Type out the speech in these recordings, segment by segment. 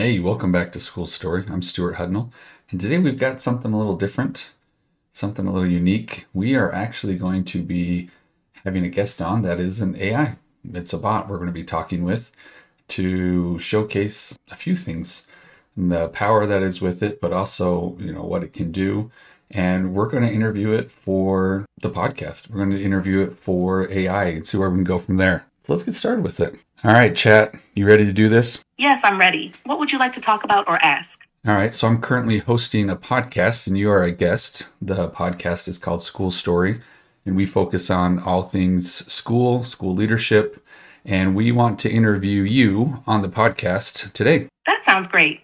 Hey, welcome back to School Story. I'm Stewart Hudnall, and today we've got something a little different, something a little unique. We are actually going to be having a guest on that is an AI. It's a bot we're going to be talking with to showcase a few things, the power that is with it, but also, you know, what it can do. And we're going to interview it for the podcast. We're going to interview it for AI and see where we can go from there. Let's get started with it. All right, chat, you ready to do this? Yes, I'm ready. What would you like to talk about or ask? All right, so I'm currently hosting a podcast and you are a guest. The podcast is called School Story, and we focus on all things school, school leadership, and we want to interview you on the podcast today. That sounds great.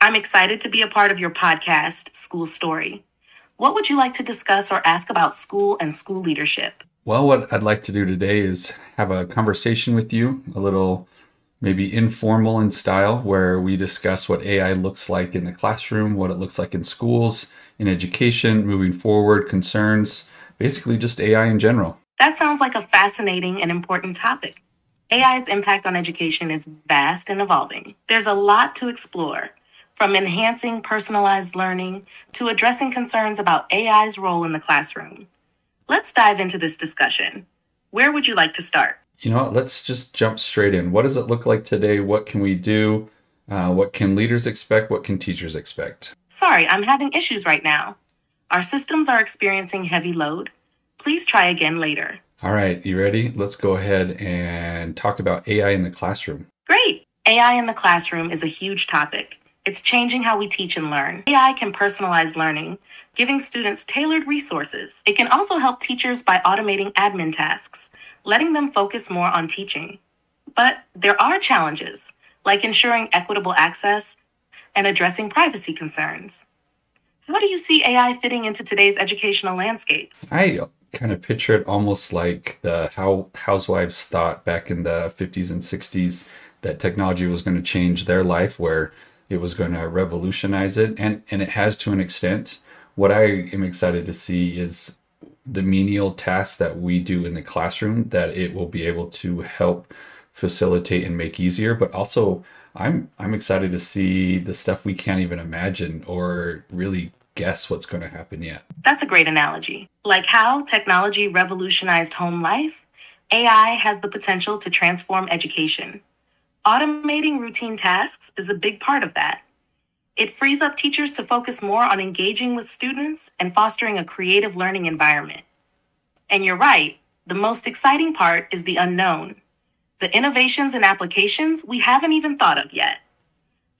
I'm excited to be a part of your podcast, School Story. What would you like to discuss or ask about school and school leadership? Well, what I'd like to do today is have a conversation with you, a little maybe informal in style, where we discuss what AI looks like in the classroom, what it looks like in schools, in education, moving forward, concerns, basically just AI in general. That sounds like a fascinating and important topic. AI's impact on education is vast and evolving. There's a lot to explore, from enhancing personalized learning to addressing concerns about AI's role in the classroom. Let's dive into this discussion. Where would you like to start? You know what? Let's just jump straight in. What does it look like today? What can we do? Uh, what can leaders expect? What can teachers expect? Sorry, I'm having issues right now. Our systems are experiencing heavy load. Please try again later. All right, you ready? Let's go ahead and talk about AI in the classroom. Great! AI in the classroom is a huge topic. It's changing how we teach and learn. AI can personalize learning, giving students tailored resources. It can also help teachers by automating admin tasks, letting them focus more on teaching. But there are challenges, like ensuring equitable access and addressing privacy concerns. How do you see AI fitting into today's educational landscape? I kind of picture it almost like the how housewives thought back in the 50s and 60s that technology was going to change their life where it was going to revolutionize it, and and it has to an extent. What I am excited to see is the menial tasks that we do in the classroom that it will be able to help facilitate and make easier but also i'm i'm excited to see the stuff we can't even imagine or really guess what's going to happen yet. That's a great analogy. Like how technology revolutionized home life ai has the potential to transform education Automating routine tasks is a big part of that. It frees up teachers to focus more on engaging with students and fostering a creative learning environment. And you're right, the most exciting part is the unknown the innovations and applications we haven't even thought of yet.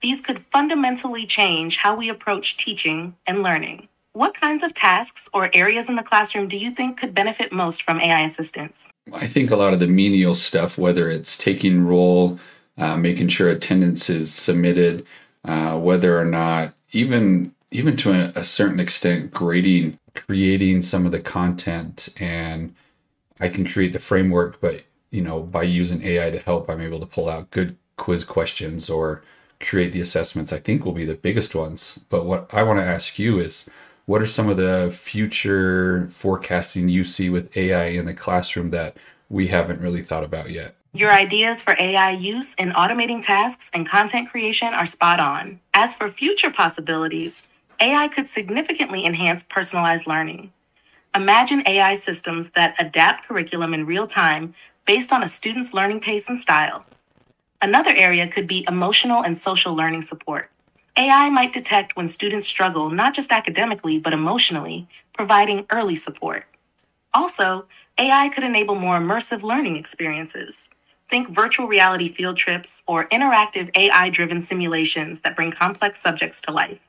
These could fundamentally change how we approach teaching and learning. What kinds of tasks or areas in the classroom do you think could benefit most from AI assistance? I think a lot of the menial stuff, whether it's taking roll, uh, making sure attendance is submitted, uh, whether or not even even to a, a certain extent grading, creating some of the content, and I can create the framework, but you know by using AI to help, I'm able to pull out good quiz questions or create the assessments. I think will be the biggest ones. But what I want to ask you is. What are some of the future forecasting you see with AI in the classroom that we haven't really thought about yet? Your ideas for AI use in automating tasks and content creation are spot on. As for future possibilities, AI could significantly enhance personalized learning. Imagine AI systems that adapt curriculum in real time based on a student's learning pace and style. Another area could be emotional and social learning support. AI might detect when students struggle not just academically but emotionally, providing early support. Also, AI could enable more immersive learning experiences. Think virtual reality field trips or interactive AI driven simulations that bring complex subjects to life.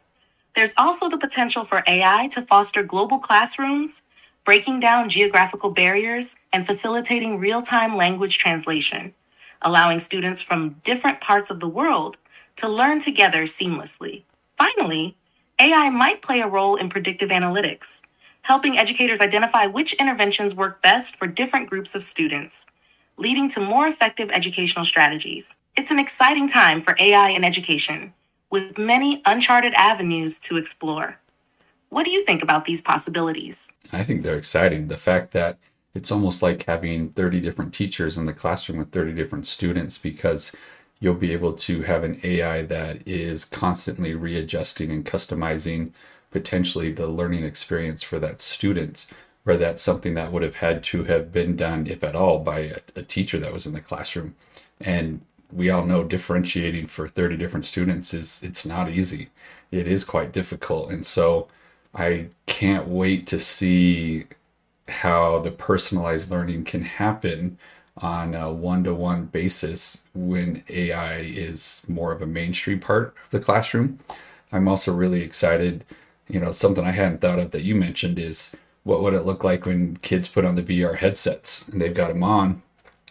There's also the potential for AI to foster global classrooms, breaking down geographical barriers, and facilitating real time language translation, allowing students from different parts of the world to learn together seamlessly. Finally, AI might play a role in predictive analytics, helping educators identify which interventions work best for different groups of students leading to more effective educational strategies. It's an exciting time for AI in education, with many uncharted avenues to explore. What do you think about these possibilities? I think they're exciting. The fact that it's almost like having 30 different teachers in the classroom with 30 different students because you'll be able to have an AI that is constantly readjusting and customizing potentially the learning experience for that student or that's something that would have had to have been done if at all by a, a teacher that was in the classroom. And we all know differentiating for 30 different students is it's not easy. It is quite difficult. And so i can't wait to see how the personalized learning can happen on a one-to-one basis when ai is more of a mainstream part of the classroom. I'm also really excited you know something i hadn't thought of that you mentioned is what would it look like when kids put on the vr headsets and they've got them on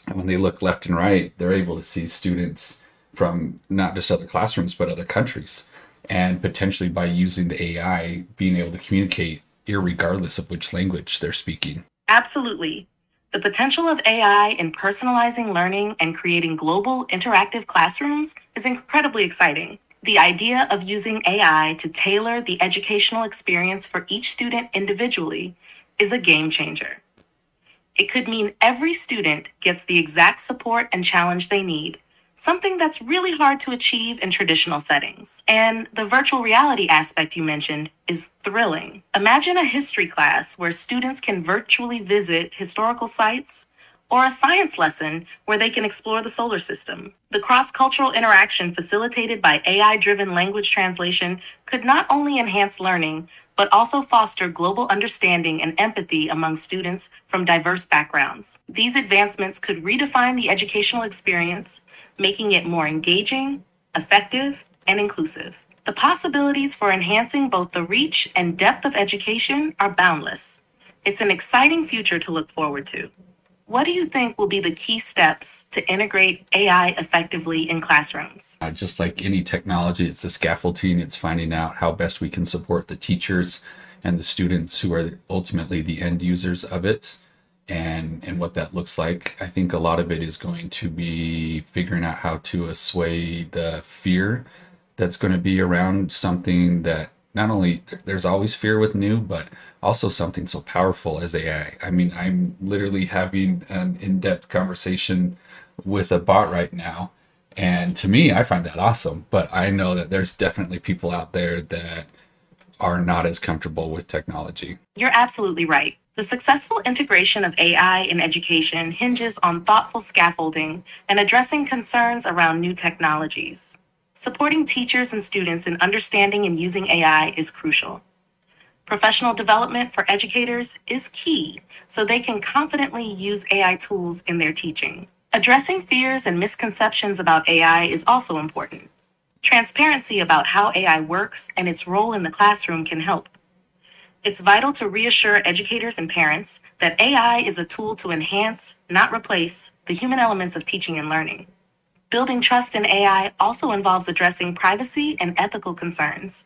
and when they look left and right, they're able to see students from not just other classrooms, but other countries. And potentially by using the AI, being able to communicate regardless of which language they're speaking. Absolutely. The potential of AI in personalizing learning and creating global interactive classrooms is incredibly exciting. The idea of using AI to tailor the educational experience for each student individually is a game changer. It could mean every student gets the exact support and challenge they need, something that's really hard to achieve in traditional settings. And the virtual reality aspect you mentioned is thrilling. Imagine a history class where students can virtually visit historical sites or a science lesson where they can explore the solar system. The cross cultural interaction facilitated by AI driven language translation could not only enhance learning, but also foster global understanding and empathy among students from diverse backgrounds. These advancements could redefine the educational experience, making it more engaging, effective, and inclusive. The possibilities for enhancing both the reach and depth of education are boundless. It's an exciting future to look forward to. What do you think will be the key steps to integrate AI effectively in classrooms? Uh, just like any technology, it's the scaffolding, it's finding out how best we can support the teachers and the students who are ultimately the end users of it and and what that looks like. I think a lot of it is going to be figuring out how to assuage the fear that's going to be around something that not only there's always fear with new, but also something so powerful as AI. I mean, I'm literally having an in-depth conversation with a bot right now. And to me, I find that awesome. But I know that there's definitely people out there that are not as comfortable with technology. You're absolutely right. The successful integration of AI in education hinges on thoughtful scaffolding and addressing concerns around new technologies. Supporting teachers and students in understanding and using AI is crucial. Professional development for educators is key so they can confidently use AI tools in their teaching. Addressing fears and misconceptions about AI is also important. Transparency about how AI works and its role in the classroom can help. It's vital to reassure educators and parents that AI is a tool to enhance, not replace, the human elements of teaching and learning. Building trust in AI also involves addressing privacy and ethical concerns.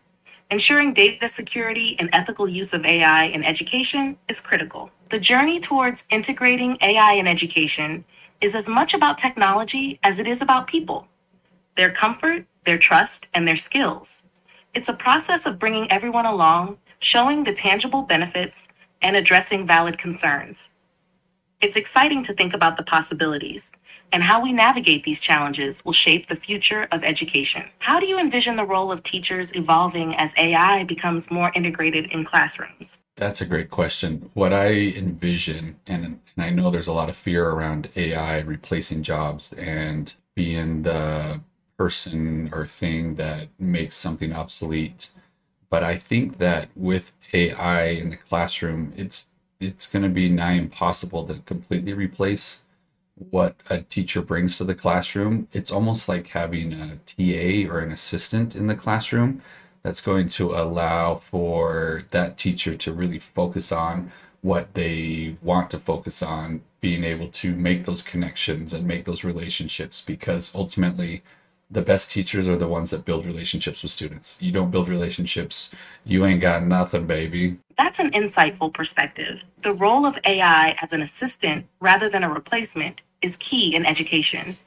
Ensuring data security and ethical use of AI in education is critical. The journey towards integrating AI in education is as much about technology as it is about people, their comfort, their trust, and their skills. It's a process of bringing everyone along, showing the tangible benefits, and addressing valid concerns. It's exciting to think about the possibilities and how we navigate these challenges will shape the future of education. How do you envision the role of teachers evolving as AI becomes more integrated in classrooms? That's a great question. What I envision, and, and I know there's a lot of fear around AI replacing jobs and being the person or thing that makes something obsolete. But I think that with AI in the classroom, it's it's going to be nigh impossible to completely replace what a teacher brings to the classroom. It's almost like having a TA or an assistant in the classroom that's going to allow for that teacher to really focus on what they want to focus on, being able to make those connections and make those relationships because ultimately the best teachers are the ones that build relationships with students. You don't build relationships, you ain't got nothing, baby. That's an insightful perspective. The role of AI as an assistant rather than a replacement is key in education.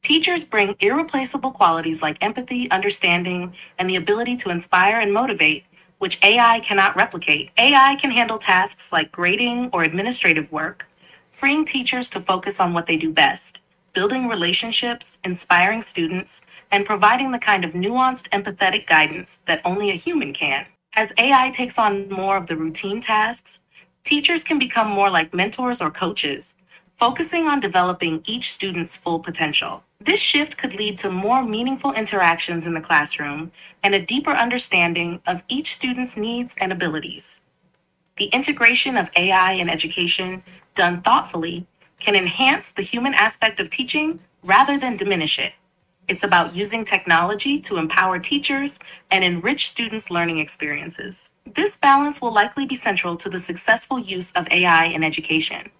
Teachers bring irreplaceable qualities like empathy, understanding, and the ability to inspire and motivate, which AI cannot replicate. AI can handle tasks like grading or administrative work, freeing teachers to focus on what they do best building relationships, inspiring students, and providing the kind of nuanced, empathetic guidance that only a human can. As AI takes on more of the routine tasks, teachers can become more like mentors or coaches, focusing on developing each student's full potential. This shift could lead to more meaningful interactions in the classroom and a deeper understanding of each student's needs and abilities. The integration of AI in education, done thoughtfully, can enhance the human aspect of teaching rather than diminish it. It's about using technology to empower teachers and enrich students' learning experiences. This balance will likely be central to the successful use of AI in education.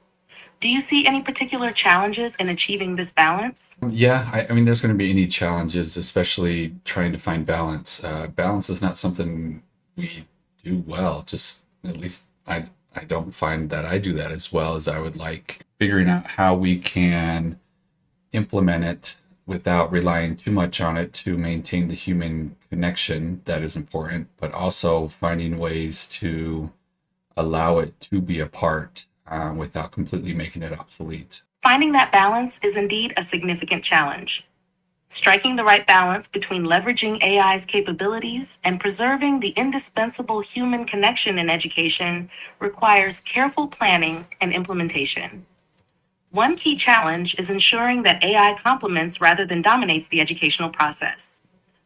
Do you see any particular challenges in achieving this balance? Yeah, I, I mean, there's going to be any challenges, especially trying to find balance. Uh, balance is not something we do well. Just at least I I don't find that I do that as well as I would like. Figuring out how we can implement it without relying too much on it to maintain the human connection that is important, but also finding ways to allow it to be a part uh, without completely making it obsolete. Finding that balance is indeed a significant challenge. Striking the right balance between leveraging AI's capabilities and preserving the indispensable human connection in education requires careful planning and implementation. One key challenge is ensuring that AI complements rather than dominates the educational process.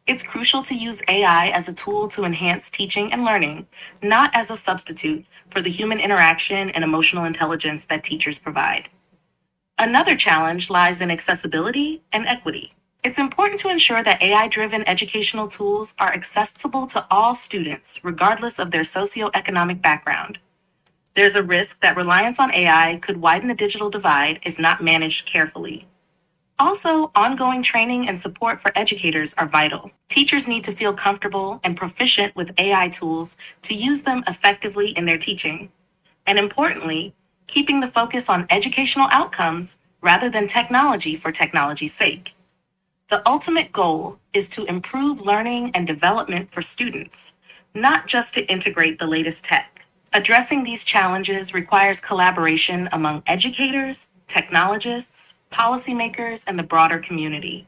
It's crucial to use AI as a tool to enhance teaching and learning, not as a substitute for the human interaction and emotional intelligence that teachers provide. Another challenge lies in accessibility and equity. It's important to ensure that AI driven educational tools are accessible to all students, regardless of their socioeconomic background. There's a risk that reliance on AI could widen the digital divide if not managed carefully. Also, ongoing training and support for educators are vital. Teachers need to feel comfortable and proficient with AI tools to use them effectively in their teaching. And importantly, keeping the focus on educational outcomes rather than technology for technology's sake. The ultimate goal is to improve learning and development for students, not just to integrate the latest tech. Addressing these challenges requires collaboration among educators, technologists, policymakers, and the broader community.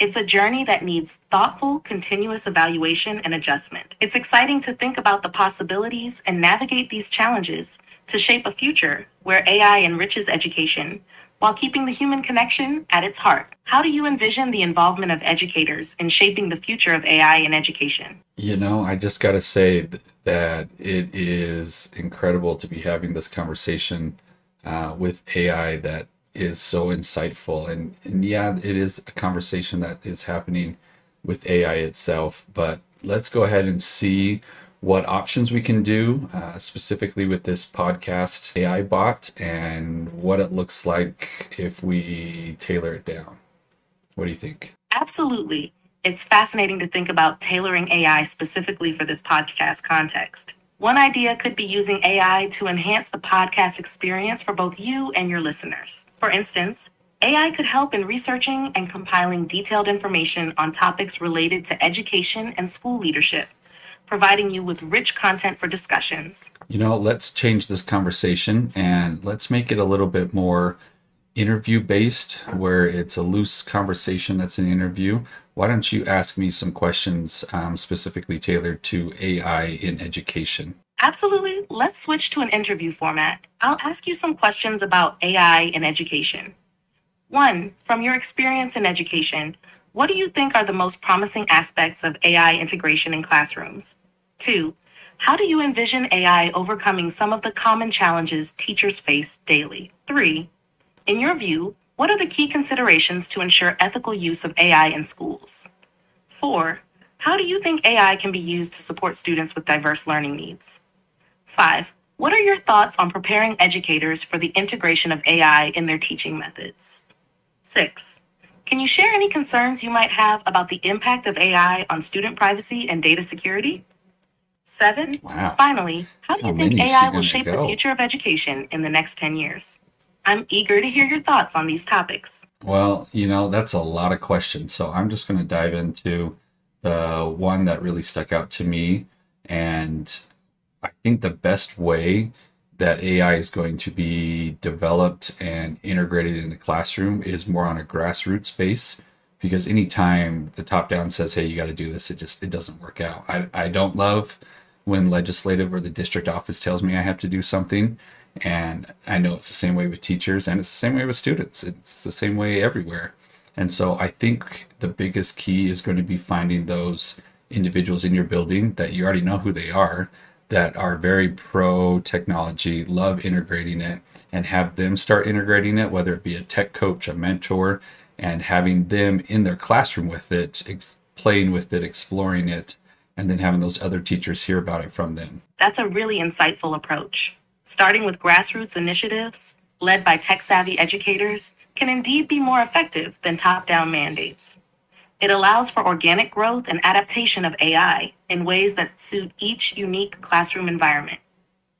It's a journey that needs thoughtful, continuous evaluation and adjustment. It's exciting to think about the possibilities and navigate these challenges to shape a future where AI enriches education while keeping the human connection at its heart. How do you envision the involvement of educators in shaping the future of AI in education? You know, I just got to say that it is incredible to be having this conversation uh, with AI that is so insightful. And, and yeah, it is a conversation that is happening with AI itself. But let's go ahead and see what options we can do, uh, specifically with this podcast AI bot, and what it looks like if we tailor it down. What do you think? Absolutely. It's fascinating to think about tailoring AI specifically for this podcast context. One idea could be using AI to enhance the podcast experience for both you and your listeners. For instance, AI could help in researching and compiling detailed information on topics related to education and school leadership, providing you with rich content for discussions. You know, let's change this conversation and let's make it a little bit more interview based, where it's a loose conversation that's an interview. Why don't you ask me some questions um, specifically tailored to AI in education? Absolutely. Let's switch to an interview format. I'll ask you some questions about AI in education. One, from your experience in education, what do you think are the most promising aspects of AI integration in classrooms? Two, how do you envision AI overcoming some of the common challenges teachers face daily? Three, in your view, what are the key considerations to ensure ethical use of AI in schools? Four, how do you think AI can be used to support students with diverse learning needs? Five, what are your thoughts on preparing educators for the integration of AI in their teaching methods? Six, can you share any concerns you might have about the impact of AI on student privacy and data security? Seven, Wow. finally, how do you How think AI will shape the future of education in the next 10 years? I'm eager to hear your thoughts on these topics. Well, you know, that's a lot of questions. So I'm just going to dive into the one that really stuck out to me. And I think the best way that AI is going to be developed and integrated in the classroom is more on a grassroots base because anytime the top down says, hey, you got to do this, it just it doesn't work out. I, I don't love when legislative or the district office tells me I have to do something. And I know it's the same way with teachers and it's the same way with students. It's the same way everywhere. And so I think the biggest key is going to be finding those individuals in your building that you already know who they are that are very pro technology, love integrating it, and have them start integrating it, whether it be a tech coach, a mentor, and having them in their classroom with it, ex- playing with it, exploring it, and then having those other teachers hear about it from them. That's a really insightful approach. Starting with grassroots initiatives led by tech savvy educators can indeed be more effective than top down mandates. It allows for organic growth and adaptation of AI in ways that suit each unique classroom environment.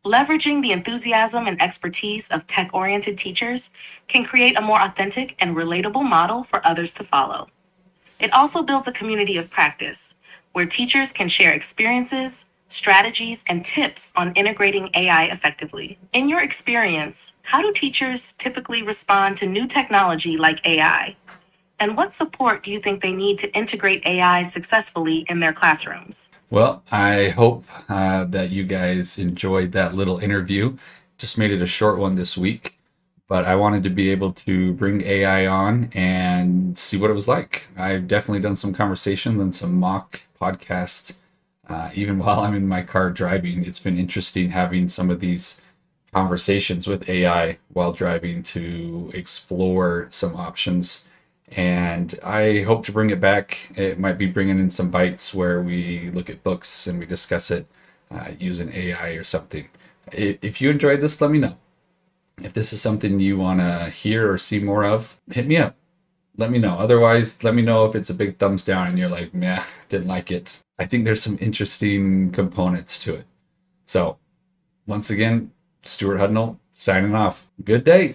Leveraging the enthusiasm and expertise of tech oriented teachers can create a more authentic and relatable model for others to follow. It also builds a community of practice where teachers can share experiences, strategies, and tips on integrating AI effectively. In your experience, how do teachers typically respond to new technology like AI? And what support do you think they need to integrate AI successfully in their classrooms? Well, I hope uh, that you guys enjoyed that little interview. Just made it a short one this week, but I wanted to be able to bring AI on and see what it was like. I've definitely done some conversations and some mock podcasts. Uh, even while I'm in my car driving, it's been interesting having some of these conversations with AI while driving to explore some options and I hope to bring it back. It might be bringing in some bites where we look at books and we discuss it uh, using AI or something. If you enjoyed this, let me know. If this is something you want to hear or see more of, hit me up. Let me know. Otherwise, let me know if it's a big thumbs down and you're like, "Meh, didn't like it." I think there's some interesting components to it. So, once again, Stewart Hudnall signing off. Good day.